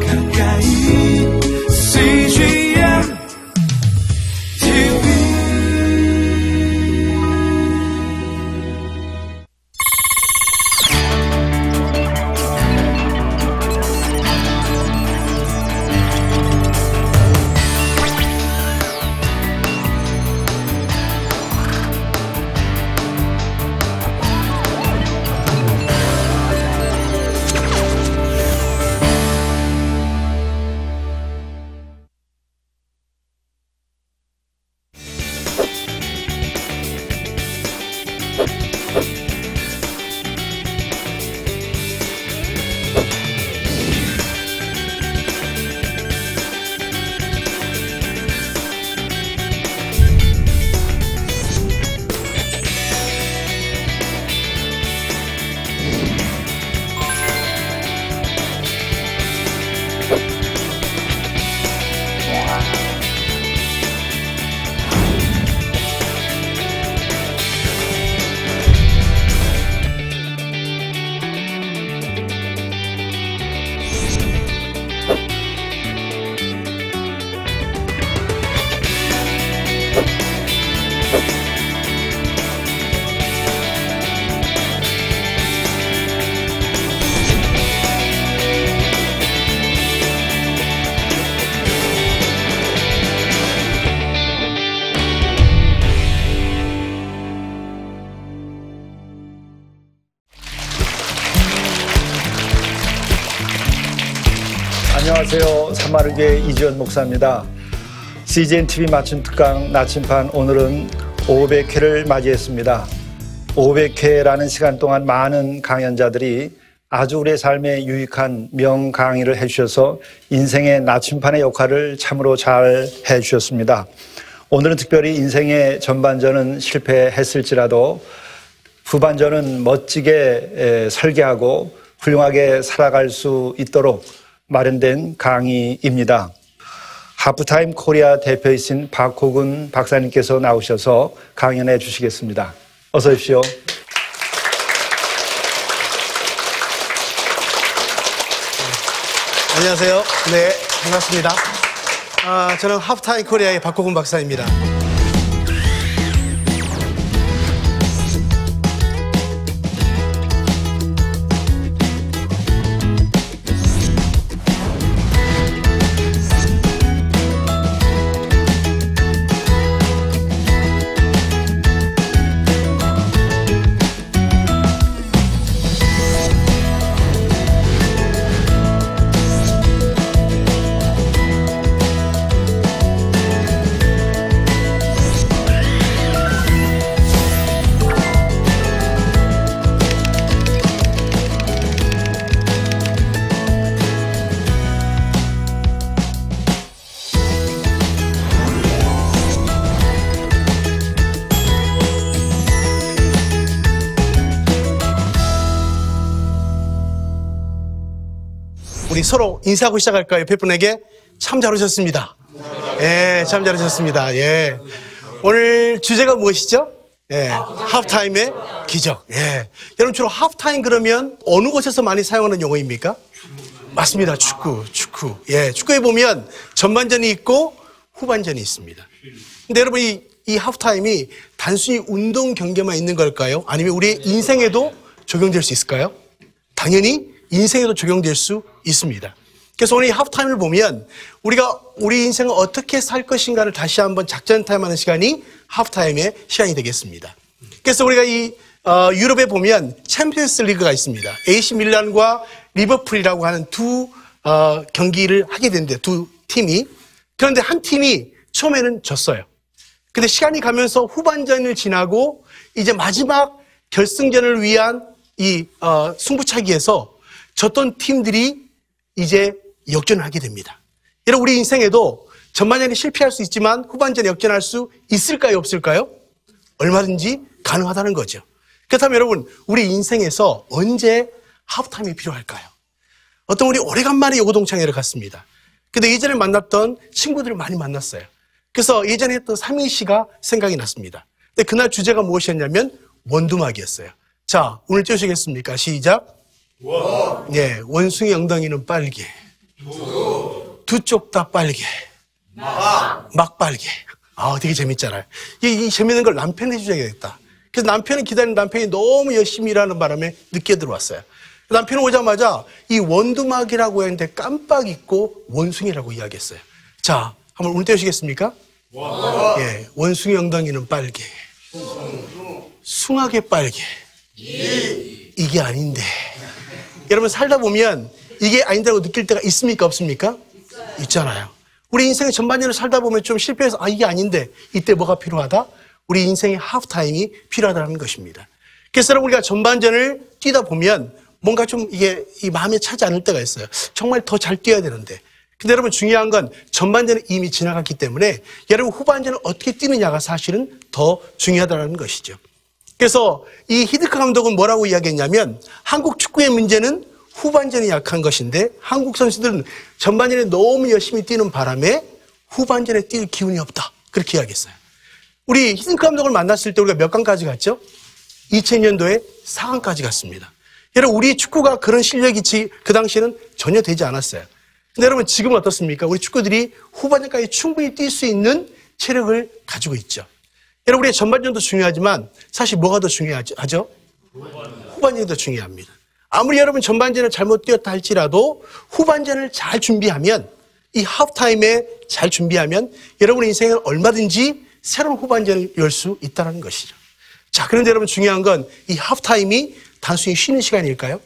가까 이지원 목사입니다. CGN TV 맞춤 특강 나침판 오늘은 500회를 맞이했습니다. 500회라는 시간 동안 많은 강연자들이 아주 우리의 삶에 유익한 명 강의를 해주셔서 인생의 나침판의 역할을 참으로 잘 해주셨습니다. 오늘은 특별히 인생의 전반전은 실패했을지라도 후반전은 멋지게 에, 설계하고 훌륭하게 살아갈 수 있도록 마련된 강의입니다. 하프타임 코리아 대표이신 박호근 박사님께서 나오셔서 강연해 주시겠습니다. 어서 오십시오. 안녕하세요. 네, 반갑습니다. 아, 저는 하프타임 코리아의 박호근 박사입니다. 서로 인사하고 시작할까요? 옆에 분에게 참 잘 오셨습니다. 예, 참 잘 오셨습니다. 예. 오늘 주제가 무엇이죠? 예, 하프타임의 기적. 예. 여러분 주로 하프타임 그러면 어느 곳에서 많이 사용하는 용어입니까? 맞습니다. 축구, 축구. 예, 축구에 보면 전반전이 있고 후반전이 있습니다. 근데 여러분 이, 이 하프타임이 단순히 운동 경기만 있는 걸까요? 아니면 우리의 인생에도 적용될 수 있을까요? 당연히 인생에도 적용될 수 있습니다. 그래서 오늘 이 하프타임을 보면 우리가 우리 인생을 어떻게 살 것인가를 다시 한번 작전 타임하는 시간이 하프타임의 시간이 되겠습니다. 그래서 우리가 이 어, 유럽에 보면 챔피언스 리그가 있습니다. AC 밀란과 리버풀이라고 하는 두 어, 경기를 하게 되는데 두 팀이 그런데 한 팀이 처음에는 졌어요. 근데 시간이 가면서 후반전을 지나고 이제 마지막 결승전을 위한 이 어, 승부차기에서 졌던 팀들이 이제 역전을 하게 됩니다. 여러분 우리 인생에도 전반전에 실패할 수 있지만 후반전에 역전할 수 있을까요 없을까요? 얼마든지 가능하다는 거죠. 그렇다면 여러분 우리 인생에서 언제 하프타임이 필요할까요? 어떤 우리 오래간만에 요구 동창회를 갔습니다. 근데 예전에 만났던 친구들을 많이 만났어요. 그래서 예전에 했던 삼행시가 생각이 났습니다. 근데 그날 주제가 무엇이었냐면 원두막이었어요. 자, 오늘 띄우시겠습니까? 시작. 원. 예, 원숭이 엉덩이는 빨개. 두 쪽 다 빨개. 막 빨개. 아, 되게 재밌잖아요. 이, 이 재밌는 걸 남편이 해주셔야겠다. 그래서 남편이 기다리는 남편이 너무 열심히 일하는 바람에 늦게 들어왔어요. 남편이 오자마자 이 원두막이라고 했는데 깜빡 잊고 원숭이라고 이야기했어요. 자, 한번 울 떼우시겠습니까? 예, 원숭이 엉덩이는 빨개. 숭하게 빨개. 이게 아닌데. 여러분 살다 보면 이게 아닌다고 느낄 때가 있습니까? 없습니까? 있잖아요. 우리 인생의 전반전을 살다 보면 좀 실패해서 아 이게 아닌데 이때 뭐가 필요하다? 우리 인생의 하프타임이 필요하다는 것입니다. 그래서 우리가 전반전을 뛰다 보면 뭔가 좀 이게 이 마음에 차지 않을 때가 있어요. 정말 더 잘 뛰어야 되는데. 근데 여러분 중요한 건 전반전은 이미 지나갔기 때문에 여러분 후반전을 어떻게 뛰느냐가 사실은 더 중요하다는 것이죠. 그래서 이 히드크 감독은 뭐라고 이야기했냐면 한국 축구의 문제는 후반전이 약한 것인데 한국 선수들은 전반전에 너무 열심히 뛰는 바람에 후반전에 뛸 기운이 없다. 그렇게 이야기했어요. 우리 히드크 감독을 만났을 때 우리가 몇 강까지 갔죠? 2000년도에 4강까지 갔습니다. 여러분 우리 축구가 그런 실력이 지- 그 당시에는 전혀 되지 않았어요. 근데 여러분 지금은 어떻습니까? 우리 축구들이 후반전까지 충분히 뛸 수 있는 체력을 가지고 있죠. 여러분 우리의 전반전도 중요하지만 사실 뭐가 더 중요하죠? 후반전이 더 중요합니다. 아무리 여러분 전반전을 잘못 뛰었다 할지라도 후반전을 잘 준비하면 이 하프타임에 잘 준비하면 여러분의 인생은 얼마든지 새로운 후반전을 열 수 있다는 것이죠. 자, 그런데 여러분 중요한 건 이 하프타임이 단순히 쉬는 시간일까요?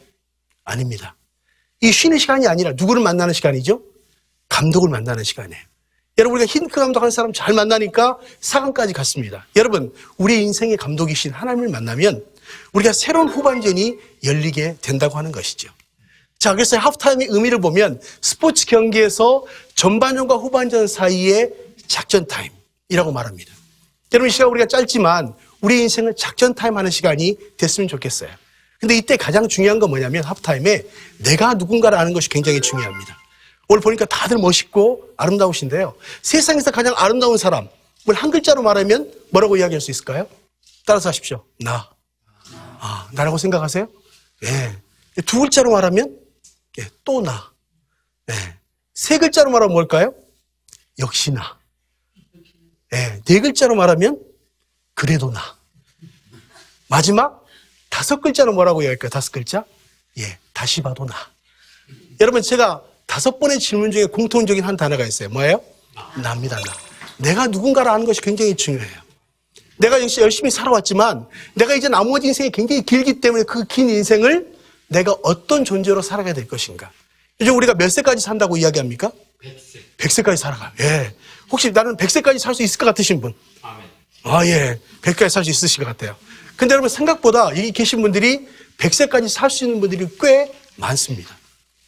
아닙니다. 이 쉬는 시간이 아니라 누구를 만나는 시간이죠? 감독을 만나는 시간이에요. 여러분 우리가 힌크 감독 하는 사람 잘 만나니까 4강까지 갔습니다. 여러분 우리 인생의 감독이신 하나님을 만나면 우리가 새로운 후반전이 열리게 된다고 하는 것이죠. 자, 그래서 하프타임의 의미를 보면 스포츠 경기에서 전반전과 후반전 사이의 작전 타임이라고 말합니다. 여러분 이 시간 우리가 짧지만 우리 인생을 작전 타임 하는 시간이 됐으면 좋겠어요. 근데 이때 가장 중요한 건 뭐냐면 하프타임에 내가 누군가를 아는 것이 굉장히 중요합니다. 오늘 보니까 다들 멋있고 아름다우신데요. 세상에서 가장 아름다운 사람, 뭘 한 글자로 말하면 뭐라고 이야기할 수 있을까요? 따라서 하십시오. 나. 아, 나라고 생각하세요? 예. 두 글자로 말하면 예, 또 나. 예. 세 글자로 말하면 뭘까요? 역시 나. 예. 네 글자로 말하면 그래도 나. 마지막 다섯 글자로 뭐라고 이야기할까요? 다섯 글자? 예. 다시 봐도 나. 여러분 제가 다섯 번의 질문 중에 공통적인 한 단어가 있어요. 뭐예요? 나입니다. 나. 내가 누군가를 아는 것이 굉장히 중요해요. 내가 역시 열심히 살아왔지만 내가 이제 나머지 인생이 굉장히 길기 때문에 그 긴 인생을 내가 어떤 존재로 살아가야 될 것인가. 요즘 우리가 몇 세까지 산다고 이야기합니까? 100세. 100세까지 살아가요. 예. 혹시 나는 100세까지 살 수 있을 것 같으신 분? 아, 예. 100세까지 살 수 있으실 것 같아요. 근데 여러분 생각보다 여기 계신 분들이 100세까지 살 수 있는 분들이 꽤 많습니다.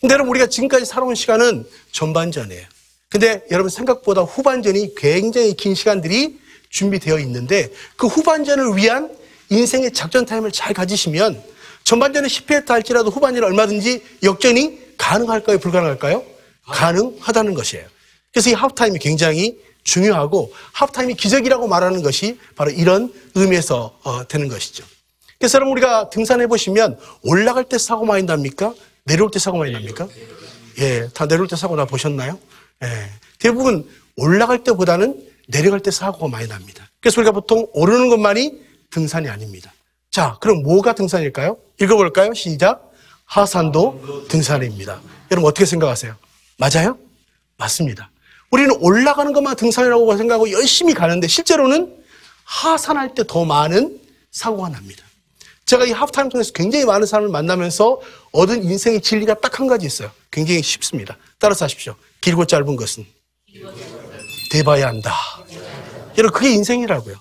근데 여러분 우리가 지금까지 살아온 시간은 전반전이에요. 근데 여러분 생각보다 후반전이 굉장히 긴 시간들이 준비되어 있는데 그 후반전을 위한 인생의 작전 타임을 잘 가지시면 전반전에 실패했다 할지라도 후반전에 얼마든지 역전이 가능할까요? 불가능할까요? 가능하다는 것이에요. 그래서 이 하프타임이 굉장히 중요하고 하프타임이 기적이라고 말하는 것이 바로 이런 의미에서 어, 되는 것이죠. 그래서 여러분 우리가 등산해 보시면 올라갈 때 사고 많이 납니까? 내려올 때 사고 많이 납니까? 예, 다 내려올 때 사고 나 보셨나요? 예, 대부분 올라갈 때보다는 내려갈 때 사고가 많이 납니다. 그래서 우리가 보통 오르는 것만이 등산이 아닙니다. 자, 그럼 뭐가 등산일까요? 읽어볼까요? 시작. 하산도 등산입니다. 여러분 어떻게 생각하세요? 맞아요? 맞습니다. 우리는 올라가는 것만 등산이라고 생각하고 열심히 가는데 실제로는 하산할 때 더 많은 사고가 납니다. 제가 이 하프타임 통해서 굉장히 많은 사람을 만나면서 얻은 인생의 진리가 딱 한 가지 있어요. 굉장히 쉽습니다. 따라서 하십시오. 길고 짧은 것은 돼봐야 한다. 여러분, 그게 인생이라고요.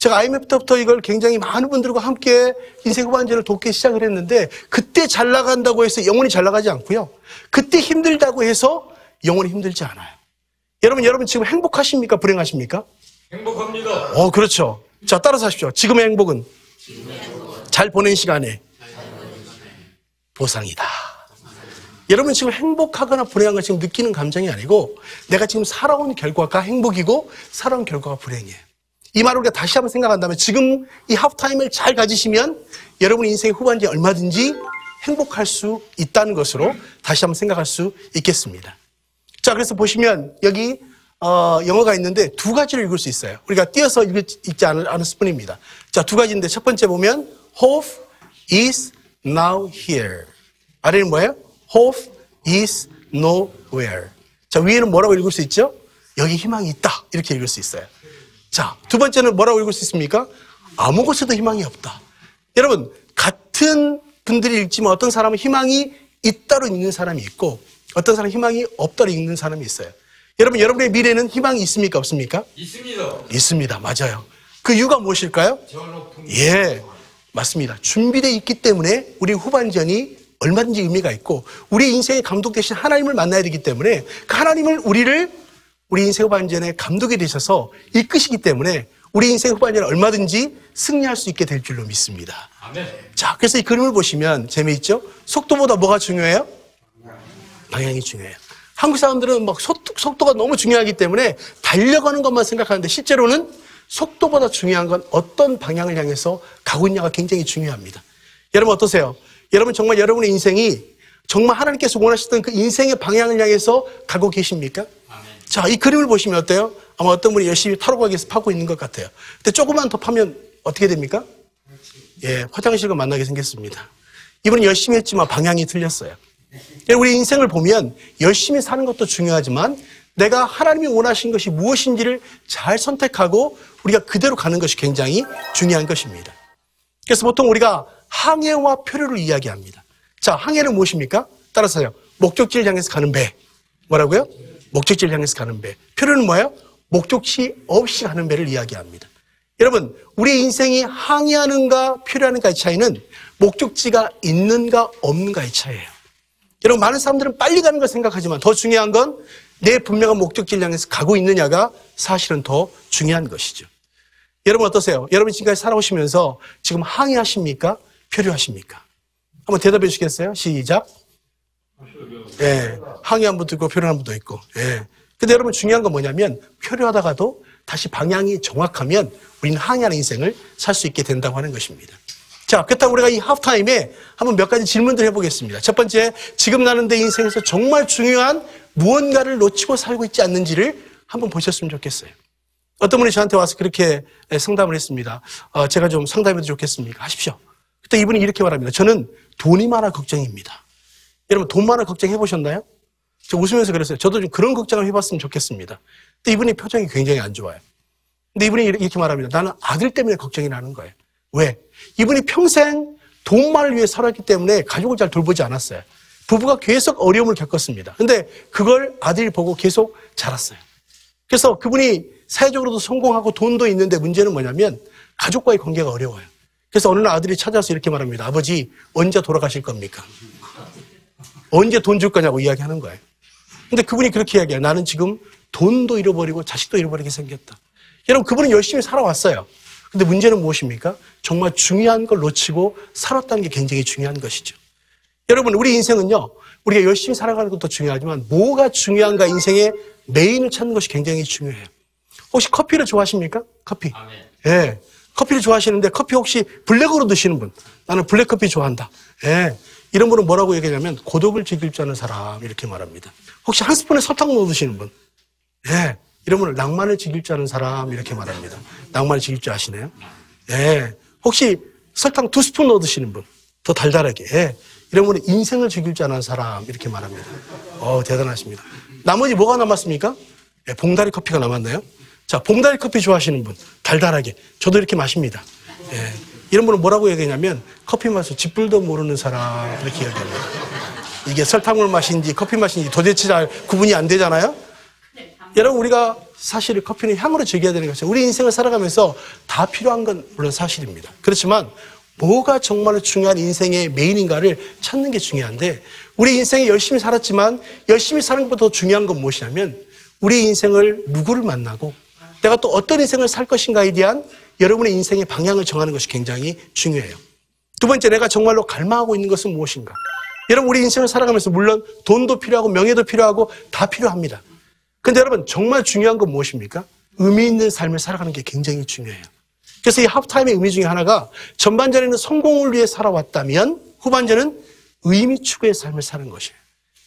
제가 IMF 때부터 이걸 굉장히 많은 분들과 함께 인생 후반전을 돕기 시작을 했는데 그때 잘 나간다고 해서 영원히 잘 나가지 않고요. 그때 힘들다고 해서 영원히 힘들지 않아요. 여러분, 여러분 지금 행복하십니까? 불행하십니까? 행복합니다. 어, 그렇죠. 자, 따라서 하십시오. 지금의 행복은 잘 보낸 시간에 보상이다. 여러분 지금 행복하거나 불행한 걸 지금 느끼는 감정이 아니고 내가 지금 살아온 결과가 행복이고 살아온 결과가 불행이에요. 이 말을 우리가 다시 한번 생각한다면 지금 이 하프타임을 잘 가지시면 여러분 인생의 후반기에 얼마든지 행복할 수 있다는 것으로 다시 한번 생각할 수 있겠습니다. 자, 그래서 보시면 여기 어, 영어가 있는데 두 가지를 읽을 수 있어요. 우리가 띄어서 읽, 읽지 않을, 않을 뿐입니다. 자, 두 가지인데 첫 번째 보면 hope is now here. 아래는 뭐예요? hope is nowhere. 자, 위에는 뭐라고 읽을 수 있죠? 여기 희망이 있다. 이렇게 읽을 수 있어요. 자, 두 번째는 뭐라고 읽을 수 있습니까? 아무 곳에도 희망이 없다. 여러분, 같은 분들이 읽지만 어떤 사람은 희망이 있다로 읽는 사람이 있고 어떤 사람은 희망이 없다로 읽는 사람이 있어요. 여러분, 여러분의 미래는 희망이 있습니까? 없습니까? 있습니다. 있습니다. 맞아요. 그 이유가 무엇일까요? 예, 맞습니다. 준비되어 있기 때문에 우리 후반전이 얼마든지 의미가 있고 우리 인생의 감독 대신 하나님을 만나야 되기 때문에 그 하나님을 우리를 우리 인생 후반전에 감독이 되셔서 이끄시기 때문에 우리 인생 후반전에 얼마든지 승리할 수 있게 될 줄로 믿습니다. 아멘. 자, 그래서 이 그림을 보시면 재미있죠? 속도보다 뭐가 중요해요? 방향이 중요해요. 한국 사람들은 막 속도, 속도가 너무 중요하기 때문에 달려가는 것만 생각하는데 실제로는 속도보다 중요한 건 어떤 방향을 향해서 가고 있냐가 굉장히 중요합니다. 여러분 어떠세요? 여러분 정말 여러분의 인생이 정말 하나님께서 원하시던 그 인생의 방향을 향해서 가고 계십니까? 자, 이 그림을 보시면 어때요? 아마 어떤 분이 열심히 타로 가게에서 파고 있는 것 같아요. 근데 조금만 더 파면 어떻게 됩니까? 예, 화장실과 만나게 생겼습니다. 이분은 열심히 했지만 방향이 틀렸어요. 우리 인생을 보면 열심히 사는 것도 중요하지만 내가 하나님이 원하신 것이 무엇인지를 잘 선택하고 우리가 그대로 가는 것이 굉장히 중요한 것입니다. 그래서 보통 우리가 항해와 표류를 이야기합니다. 자, 항해는 무엇입니까? 따라서요. 목적지를 향해서 가는 배. 뭐라고요? 목적지를 향해서 가는 배. 표류는 뭐예요? 목적지 없이 가는 배를 이야기합니다. 여러분, 우리 인생이 항해하는가 표류하는가의 차이는 목적지가 있는가 없는가의 차이예요. 여러분, 많은 사람들은 빨리 가는 걸 생각하지만 더 중요한 건 내 분명한 목적지를 향해서 가고 있느냐가 사실은 더 중요한 것이죠. 여러분 어떠세요? 여러분 지금까지 살아오시면서 지금 항해하십니까? 표류하십니까? 한번 대답해 주시겠어요? 시작. 예. 항해한 분도 있고 표류한 분도 있고. 예. 근데 여러분 중요한 건 뭐냐면 표류하다가도 다시 방향이 정확하면 우리는 항해하는 인생을 살 수 있게 된다고 하는 것입니다. 자, 그렇다면 우리가 이 하프타임에 한번 몇 가지 질문들 해보겠습니다. 첫 번째, 지금 나는 내 인생에서 정말 중요한 무언가를 놓치고 살고 있지 않는지를 한번 보셨으면 좋겠어요. 어떤 분이 저한테 와서 그렇게 상담을 했습니다. 어, 제가 좀 상담해도 좋겠습니까? 하십시오. 그때 이분이 이렇게 말합니다. 저는 돈이 많아 걱정입니다. 여러분, 돈 많아 걱정 해 보셨나요? 저 웃으면서 그랬어요. 저도 좀 그런 걱정을 해봤으면 좋겠습니다. 근데 이분이 표정이 굉장히 안 좋아요. 근데 이분이 이렇게 말합니다. 나는 아들 때문에 걱정이 나는 거예요. 왜? 이분이 평생 돈만을 위해 살았기 때문에 가족을 잘 돌보지 않았어요. 부부가 계속 어려움을 겪었습니다. 근데 그걸 아들이 보고 계속 자랐어요. 그래서 그분이 사회적으로도 성공하고 돈도 있는데 문제는 뭐냐면 가족과의 관계가 어려워요. 그래서 어느 날 아들이 찾아와서 이렇게 말합니다. 아버지, 언제 돌아가실 겁니까? 언제 돈 줄 거냐고 이야기하는 거예요. 근데 그분이 그렇게 이야기해요. 나는 지금 돈도 잃어버리고 자식도 잃어버리게 생겼다. 여러분, 그분은 열심히 살아왔어요. 근데 문제는 무엇입니까? 정말 중요한 걸 놓치고 살았다는 게 굉장히 중요한 것이죠. 여러분, 우리 인생은요, 우리가 열심히 살아가는 것도 중요하지만 뭐가 중요한가 인생의 메인을 찾는 것이 굉장히 중요해요. 혹시 커피를 좋아하십니까? 커피. 아멘. 예. 커피를 좋아하시는데 커피 혹시 블랙으로 드시는 분. 나는 블랙 커피 좋아한다. 예. 이런 분은 뭐라고 얘기하냐면 고독을 즐길 줄 아는 사람 이렇게 말합니다. 혹시 한 스푼에 설탕 넣어 드시는 분. 예. 이런 분을 낭만을 즐길 줄 아는 사람 이렇게 말합니다. 낭만을 즐길 줄 아시네요? 예. 혹시 설탕 두 스푼 넣어 드시는 분. 더 달달하게. 예. 이런 분은 인생을 즐길 줄 아는 사람 이렇게 말합니다. 어, 대단하십니다. 나머지 뭐가 남았습니까? 예, 봉다리 커피가 남았나요? 자, 봉다리 커피 좋아하시는 분. 달달하게. 저도 이렇게 마십니다. 예. 이런 분은 뭐라고 얘기하냐면 커피 맛을 짓불도 모르는 사람 이렇게 얘기합니다. 이게 설탕물 맛인지 커피 맛인지 도대체 잘 구분이 안 되잖아요? 여러분 우리가 사실 커피는 향으로 즐겨야 되는 것이죠. 우리 인생을 살아가면서 다 필요한 건 물론 사실입니다. 그렇지만 뭐가 정말로 중요한 인생의 메인인가를 찾는 게 중요한데 우리 인생에 열심히 살았지만 열심히 사는 것보다 더 중요한 건 무엇이냐면 우리 인생을 누구를 만나고 내가 또 어떤 인생을 살 것인가에 대한 여러분의 인생의 방향을 정하는 것이 굉장히 중요해요. 두 번째, 내가 정말로 갈망하고 있는 것은 무엇인가? 여러분, 우리 인생을 살아가면서 물론 돈도 필요하고 명예도 필요하고 다 필요합니다. 근데 여러분, 정말 중요한 건 무엇입니까? 의미 있는 삶을 살아가는 게 굉장히 중요해요. 그래서 이 하프타임의 의미 중에 하나가 전반전에는 성공을 위해 살아왔다면 후반전은 의미 추구의 삶을 사는 것이에요.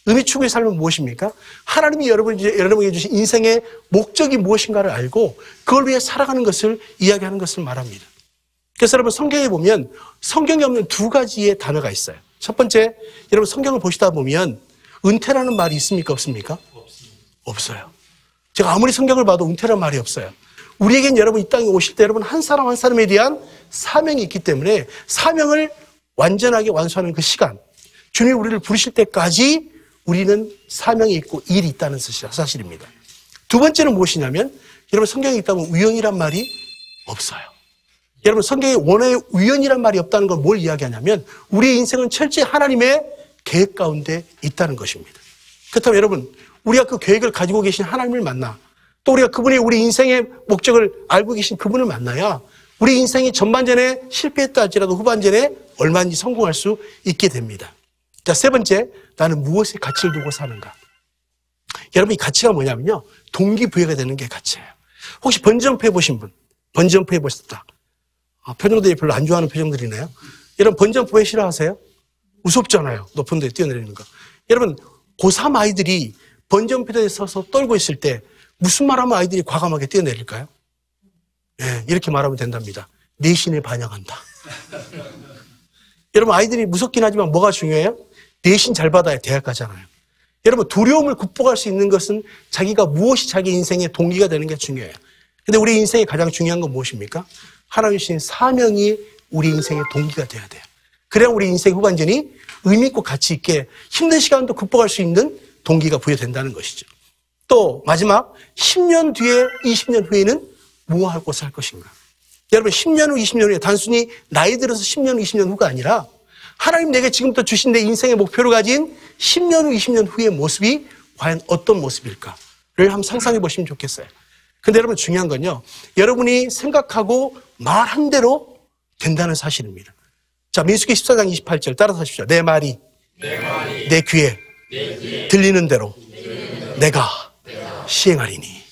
의미 추구의 삶은 무엇입니까? 하나님이 여러분, 여러분에게 주신 인생의 목적이 무엇인가를 알고 그걸 위해 살아가는 것을 이야기하는 것을 말합니다. 그래서 여러분 성경에 보면 성경에 없는 두 가지의 단어가 있어요. 첫 번째, 여러분 성경을 보시다 보면 은퇴라는 말이 있습니까? 없습니까? 없어요. 제가 아무리 성경을 봐도 은퇴라는 말이 없어요. 우리에겐 여러분 이 땅에 오실 때 여러분 한 사람 한 사람에 대한 사명이 있기 때문에 사명을 완전하게 완수하는 그 시간, 주님이 우리를 부르실 때까지 우리는 사명이 있고 일이 있다는 사실입니다. 두 번째는 무엇이냐면 여러분 성경에 있다면 우연이란 말이 없어요. 여러분 성경에 원의 우연이란 말이 없다는 걸뭘 이야기하냐면 우리의 인생은 철저히 하나님의 계획 가운데 있다는 것입니다. 그렇다면 여러분 우리가 그 계획을 가지고 계신 하나님을 만나 또 우리가 그분이 우리 인생의 목적을 알고 계신 그분을 만나야 우리 인생이 전반전에 실패했다 할지라도 후반전에 얼마든지 성공할 수 있게 됩니다. 자, 세 번째, 나는 무엇에 가치를 두고 사는가? 여러분, 이 가치가 뭐냐면요. 동기부여가 되는 게 가치예요. 혹시 번점프 해보신 분? 번점프 해보셨다. 아, 표정들이 별로 안 좋아하는 표정들이네요. 여러분, 번점프 왜 싫어하세요? 무섭잖아요. 높은 데 뛰어내리는 거. 여러분, 고3 아이들이 번점표대에 서서 떨고 있을 때 무슨 말 하면 아이들이 과감하게 뛰어내릴까요? 예, 이렇게 말하면 된답니다. 내신에 반영한다. 여러분, 아이들이 무섭긴 하지만 뭐가 중요해요? 내신 잘 받아야 대학 가잖아요. 여러분, 두려움을 극복할 수 있는 것은 자기가 무엇이 자기 인생의 동기가 되는 게 중요해요. 근데 우리 인생에 가장 중요한 건 무엇입니까? 하나님 주신 사명이 우리 인생의 동기가 돼야 돼요. 그래야 우리 인생 후반전이 의미 있고 가치 있게 힘든 시간도 극복할 수 있는 동기가 부여된다는 것이죠. 또 마지막 10년 뒤에 20년 후에는 무엇하고 살 것인가? 여러분 10년 후 20년 후에 단순히 나이 들어서 10년 후 20년 후가 아니라 하나님 내게 지금부터 주신 내 인생의 목표로 가진 10년 후 20년 후의 모습이 과연 어떤 모습일까를 한번 상상해 보시면 좋겠어요. 근데 여러분 중요한 건요. 여러분이 생각하고 말한 대로 된다는 사실입니다. 자, 민수기 14장 28절 따라서 하십시오. 내 말이, 내, 귀에, 들리는 대로 내가 시행하리니.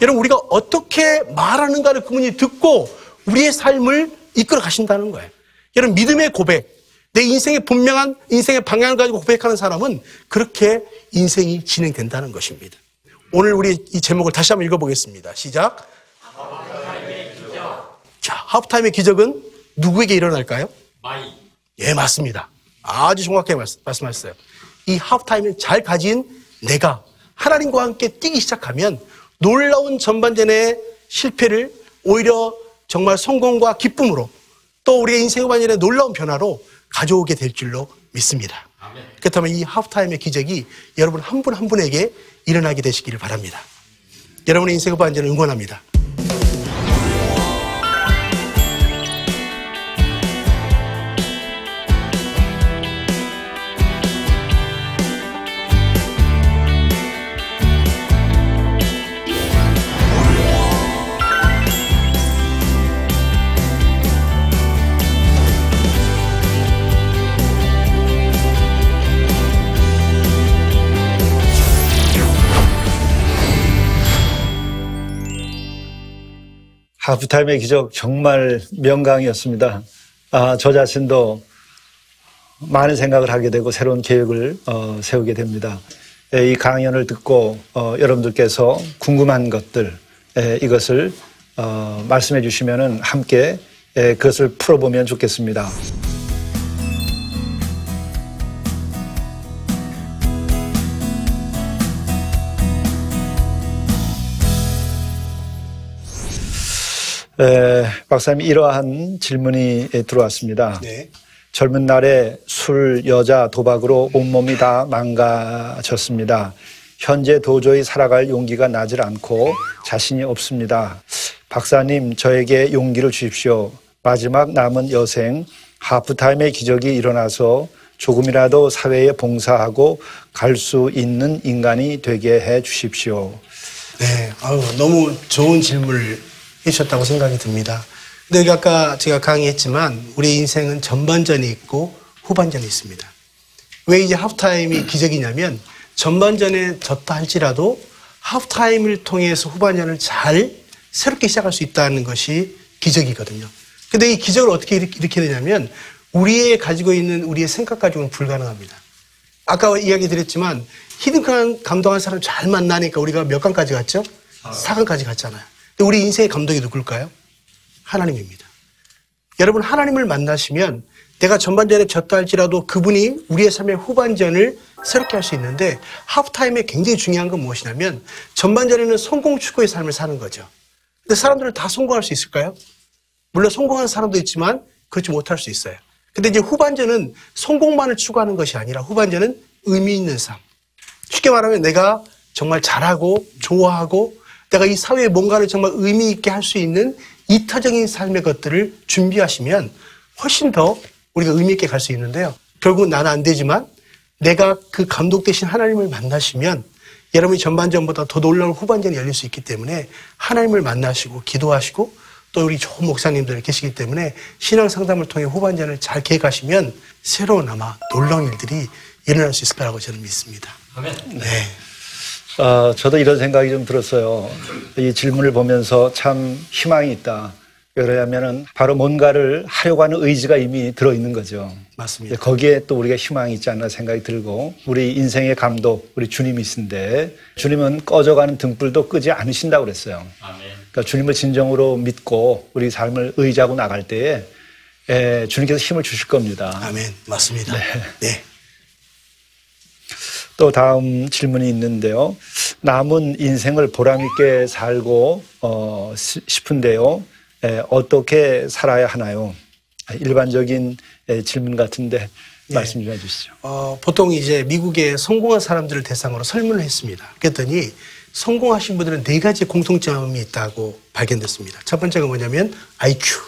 여러분 우리가 어떻게 말하는가를 그분이 듣고 우리의 삶을 이끌어 가신다는 거예요. 여러분 믿음의 고백, 내 인생의 분명한 인생의 방향을 가지고 고백하는 사람은 그렇게 인생이 진행된다는 것입니다. 오늘 우리 이 제목을 다시 한번 읽어보겠습니다. 시작. 자, 하프타임의 기적은 누구에게 일어날까요? 마이. 예, 맞습니다. 아주 정확하게 말씀, 말씀하셨어요. 이 하프타임을 잘 가진 내가 하나님과 함께 뛰기 시작하면 놀라운 전반전의 실패를 오히려 정말 성공과 기쁨으로 또 우리의 인생 후반전의 놀라운 변화로 가져오게 될 줄로 믿습니다. 그렇다면 이 하프타임의 기적이 여러분 한 분 한 분에게 일어나게 되시기를 바랍니다. 여러분의 인생 후반전을 응원합니다. 하프타임의 기적 정말 명강이었습니다. 아, 저 자신도 많은 생각을 하게 되고 새로운 계획을 어, 세우게 됩니다. 에, 이 강연을 듣고 어, 여러분들께서 궁금한 것들 에, 이것을 어, 말씀해 주시면 함께 에, 그것을 풀어보면 좋겠습니다. 에, 박사님 이러한 질문이 들어왔습니다. 네. 젊은 날에 술, 여자, 도박으로 온몸이 다 망가졌습니다. 현재 도저히 살아갈 용기가 나질 않고 자신이 없습니다. 박사님, 저에게 용기를 주십시오. 마지막 남은 여생, 하프타임의 기적이 일어나서 조금이라도 사회에 봉사하고 갈 수 있는 인간이 되게 해 주십시오. 네, 아유, 너무 좋은 질문을 해주셨다고 생각이 듭니다. 근데 아까 제가 강의했지만 우리 인생은 전반전이 있고 후반전이 있습니다. 왜 이제 하프타임이 기적이냐면 전반전에 졌다 할지라도 하프타임을 통해서 후반전을 잘 새롭게 시작할 수 있다는 것이 기적이거든요. 근데 이 기적을 어떻게 일으키게 되냐면 우리의 가지고 있는 우리의 생각 가지고는 불가능합니다. 아까 이야기 드렸지만 히든크란 감동한 사람 잘 만나니까 우리가 몇 강까지 갔죠? 4강까지 갔잖아요. 우리 인생의 감독이 누굴까요? 하나님입니다. 여러분 하나님을 만나시면 내가 전반전에 졌다 할지라도 그분이 우리의 삶의 후반전을 새롭게 할 수 있는데 하프타임에 굉장히 중요한 건 무엇이냐면 전반전에는 성공 추구의 삶을 사는 거죠. 근데 사람들은 다 성공할 수 있을까요? 물론 성공한 사람도 있지만 그렇지 못할 수 있어요. 근데 이제 후반전은 성공만을 추구하는 것이 아니라 후반전은 의미 있는 삶. 쉽게 말하면 내가 정말 잘하고 좋아하고 내가 이 사회에 뭔가를 정말 의미 있게 할 수 있는 이타적인 삶의 것들을 준비하시면 훨씬 더 우리가 의미 있게 갈 수 있는데요. 결국 나는 안 되지만 내가 그 감독 대신 하나님을 만나시면 여러분이 전반전보다 더 놀라운 후반전이 열릴 수 있기 때문에 하나님을 만나시고 기도하시고 또 우리 좋은 목사님들 계시기 때문에 신앙 상담을 통해 후반전을 잘 계획하시면 새로운 아마 놀라운 일들이 일어날 수 있을 거라고 저는 믿습니다. 네. 어, 저도 이런 생각이 좀 들었어요. 이 질문을 보면서 참 희망이 있다. 왜냐하면 바로 뭔가를 하려고 하는 의지가 이미 들어 있는 거죠. 맞습니다. 거기에 또 우리가 희망이 있지 않나 생각이 들고 우리 인생의 감독 우리 주님이신데 주님은 꺼져가는 등불도 끄지 않으신다고 그랬어요. 그러니까 주님을 진정으로 믿고 우리 삶을 의지하고 나갈 때에 에, 주님께서 힘을 주실 겁니다. 아멘. 맞습니다. 네. 또 다음 질문이 있는데요. 남은 인생을 보람있게 살고 어, 시- 싶은데요. 에, 어떻게 살아야 하나요? 일반적인 에, 질문 같은데 말씀 좀 해주시죠. 어, 보통 이제 미국의 성공한 사람들을 대상으로 설문을 했습니다. 그랬더니 성공하신 분들은 네 가지 공통점이 있다고 발견됐습니다. 첫 번째가 뭐냐면 IQ.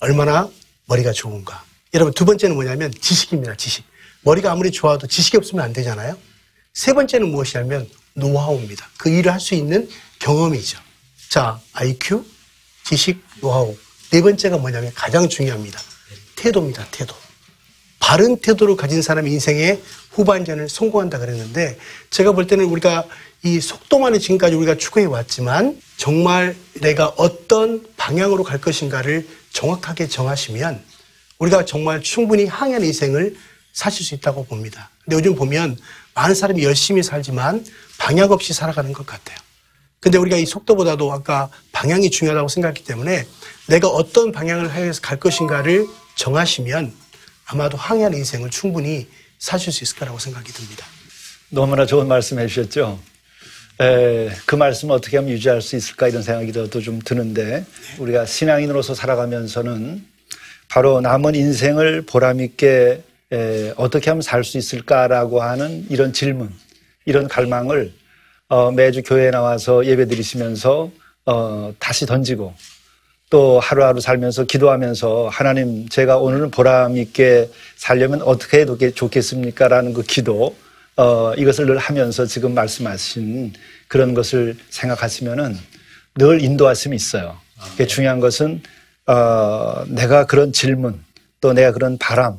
얼마나 머리가 좋은가. 여러분 두 번째는 뭐냐면 지식입니다. 지식. 머리가 아무리 좋아도 지식이 없으면 안 되잖아요. 세 번째는 무엇이냐면 노하우입니다. 그 일을 할 수 있는 경험이죠. 자, IQ, 지식, 노하우. 네 번째가 뭐냐면 가장 중요합니다. 태도입니다. 태도. 바른 태도를 가진 사람이 인생의 후반전을 성공한다 그랬는데 제가 볼 때는 우리가 이 속도만을 지금까지 우리가 추구해 왔지만 정말 내가 어떤 방향으로 갈 것인가를 정확하게 정하시면 우리가 정말 충분히 항해하는 인생을 사실 수 있다고 봅니다. 근데 요즘 보면 많은 사람이 열심히 살지만 방향 없이 살아가는 것 같아요. 근데 우리가 이 속도보다도 아까 방향이 중요하다고 생각했기 때문에 내가 어떤 방향을 향해서 갈 것인가를 정하시면 아마도 항해하는 인생을 충분히 사실 수 있을 거라고 생각이 듭니다. 너무나 좋은 말씀 해주셨죠. 에, 그 말씀 어떻게 하면 유지할 수 있을까 이런 생각이 좀 드는데 우리가 신앙인으로서 살아가면서는 바로 남은 인생을 보람있게 에, 어떻게 하면 살 수 있을까라고 하는 이런 질문, 이런 갈망을 어, 매주 교회에 나와서 예배 드리시면서 어, 다시 던지고 또 하루하루 살면서 기도하면서 하나님 제가 오늘은 보람 있게 살려면 어떻게 해도 좋겠습니까? 라는 그 기도 어, 이것을 늘 하면서 지금 말씀하신 그런 것을 생각하시면은 늘 인도하심이 있어요. 그게 중요한 것은 어, 내가 그런 질문 또 내가 그런 바람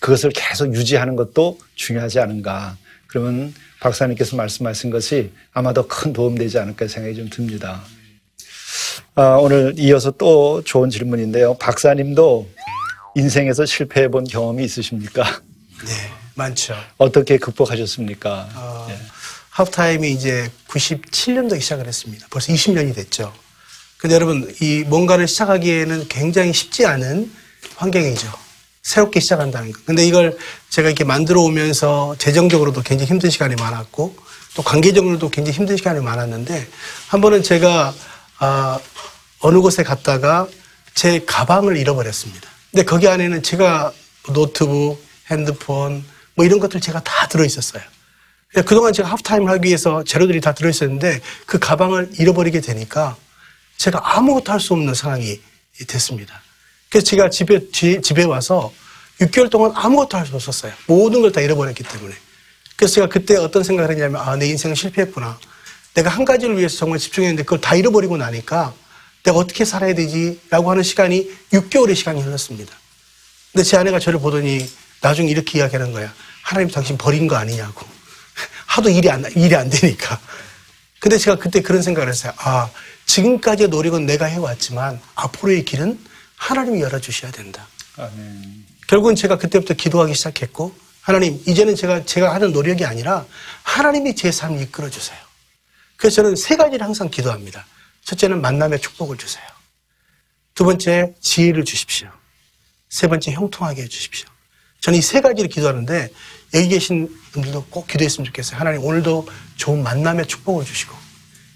그것을 계속 유지하는 것도 중요하지 않은가. 그러면 박사님께서 말씀하신 것이 아마 더 큰 도움 되지 않을까 생각이 좀 듭니다. 아, 오늘 이어서 또 좋은 질문인데요. 박사님도 인생에서 실패해 본 경험이 있으십니까? 네, 많죠. 어떻게 극복하셨습니까? 어, 예. 하프타임이 이제 97년도에 시작을 했습니다. 벌써 20년이 됐죠. 근데 여러분, 이 뭔가를 시작하기에는 굉장히 쉽지 않은 환경이죠. 새롭게 시작한다는 거. 근데 이걸 제가 이렇게 만들어 오면서 재정적으로도 굉장히 힘든 시간이 많았고 또 관계적으로도 굉장히 힘든 시간이 많았는데 한 번은 제가 아, 어느 곳에 갔다가 제 가방을 잃어버렸습니다. 근데 거기 안에는 제가 노트북, 핸드폰 뭐 이런 것들 제가 다 들어 있었어요. 그동안 제가 하프타임을 하기 위해서 재료들이 다 들어 있었는데 그 가방을 잃어버리게 되니까 제가 아무것도 할 수 없는 상황이 됐습니다. 그래서 제가 집에, 지- 집에 와서 6개월 동안 아무것도 할 수 없었어요. 모든 걸 다 잃어버렸기 때문에. 그래서 제가 그때 어떤 생각을 했냐면 아, 내 인생은 실패했구나. 내가 한 가지를 위해서 정말 집중했는데 그걸 다 잃어버리고 나니까 내가 어떻게 살아야 되지? 라고 하는 시간이 6개월의 시간이 흘렀습니다. 근데 제 아내가 저를 보더니 나중에 이렇게 이야기하는 거야. 하나님 당신 버린 거 아니냐고. 하도 일이 안, 일이 안 되니까. 근데 제가 그때 그런 생각을 했어요. 아, 지금까지의 노력은 내가 해왔지만 앞으로의 길은 하나님이 열어주셔야 된다. 아멘. 결국은 제가 그때부터 기도하기 시작했고 하나님, 이제는 제가, 제가 하는 노력이 아니라 하나님이 제 삶을 이끌어 주세요. 그래서 저는 세 가지를 항상 기도합니다. 첫째는 만남의 축복을 주세요. 두 번째, 지혜를 주십시오. 세 번째, 형통하게 해주십시오. 저는 이 세 가지를 기도하는데 여기 계신 분들도 꼭 기도했으면 좋겠어요. 하나님, 오늘도 좋은 만남의 축복을 주시고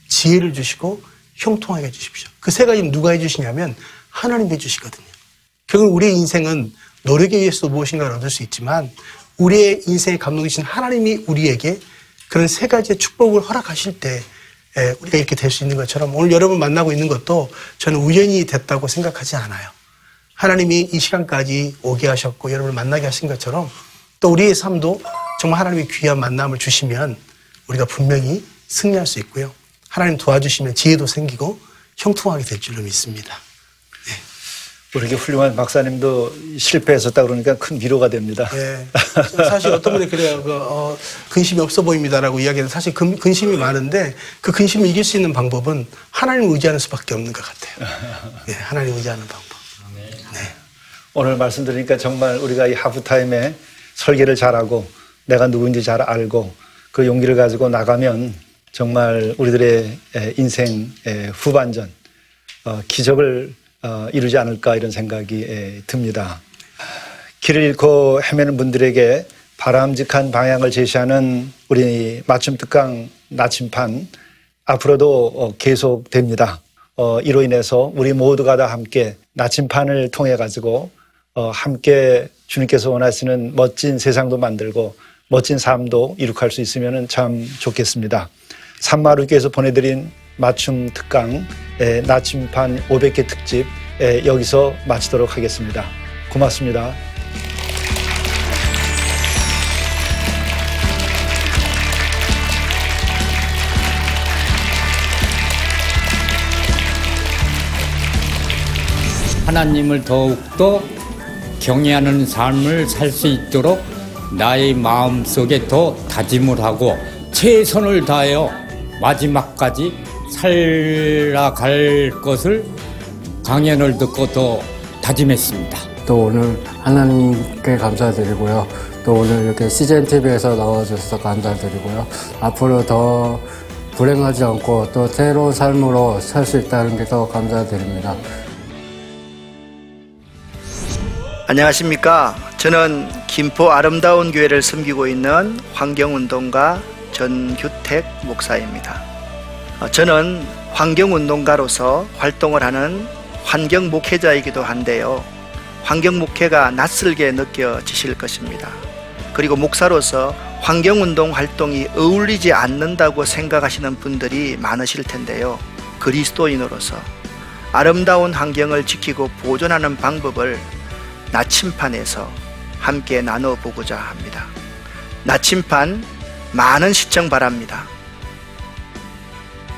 지혜를 주시고 형통하게 해주십시오. 그 세 가지는 누가 해주시냐면 하나님이 해주시거든요. 결국 우리의 인생은 노력에 의해서 무엇인가를 얻을 수 있지만 우리의 인생의 감독이신 하나님이 우리에게 그런 세 가지의 축복을 허락하실 때 에, 우리가 이렇게 될 수 있는 것처럼 오늘 여러분 만나고 있는 것도 저는 우연히 됐다고 생각하지 않아요. 하나님이 이 시간까지 오게 하셨고 여러분을 만나게 하신 것처럼 또 우리의 삶도 정말 하나님이 귀한 만남을 주시면 우리가 분명히 승리할 수 있고요. 하나님 도와주시면 지혜도 생기고 형통하게 될 줄로 믿습니다. 우리 이렇게 훌륭한 박사님도 실패했었다 그러니까 큰 위로가 됩니다. 예. 사실 어떤 분이 그래요. 그, 어, 근심이 없어 보입니다라고 이야기하는 사실 근, 근심이 많은데 그 근심을 이길 수 있는 방법은 하나님을 의지하는 수밖에 없는 것 같아요. 예, 하나님 의지하는 방법. 오늘 말씀드리니까 정말 우리가 이 하프타임에 설계를 잘하고 내가 누구인지 잘 알고 그 용기를 가지고 나가면 정말 우리들의 에, 인생 의 후반전 어, 기적을 어, 이루지 않을까 이런 생각이 에, 듭니다. 길을 잃고 헤매는 분들에게 바람직한 방향을 제시하는 우리 맞춤 특강 나침판 앞으로도 어, 계속됩니다. 어, 이로 인해서 우리 모두가 다 함께 나침판을 통해 가지고 어, 함께 주님께서 원하시는 멋진 세상도 만들고 멋진 삶도 이룩할 수 있으면 참 좋겠습니다. 산마루께서 보내드린 맞춤 특강 에, 나침판 500개 특집 에, 여기서 마치도록 하겠습니다. 고맙습니다. 하나님을 더욱더 경외하는 삶을 살 수 있도록 나의 마음 속에 더 다짐을 하고 최선을 다하여 마지막까지 살아갈 것을 강연을 듣고 더 다짐했습니다. 또 오늘 하나님께 감사드리고요. 또 오늘 이렇게 CGN TV에서 나와주셔서 감사드리고요. 앞으로 더 불행하지 않고 또 새로운 삶으로 살 수 있다는 게 더 감사드립니다. 안녕하십니까. 저는 김포 아름다운 교회를 섬기고 있는 환경운동가 전규택 목사입니다. 어, 저는 환경운동가로서 활동을 하는 환경 목회자이기도 한데요. 환경 목회가 낯설게 느껴지실 것입니다. 그리고 목사로서 환경운동 활동이 어울리지 않는다고 생각하시는 분들이 많으실 텐데요. 그리스도인으로서 아름다운 환경을 지키고 보존하는 방법을 나침판에서 함께 나눠보고자 합니다. 나침판 많은 시청 바랍니다.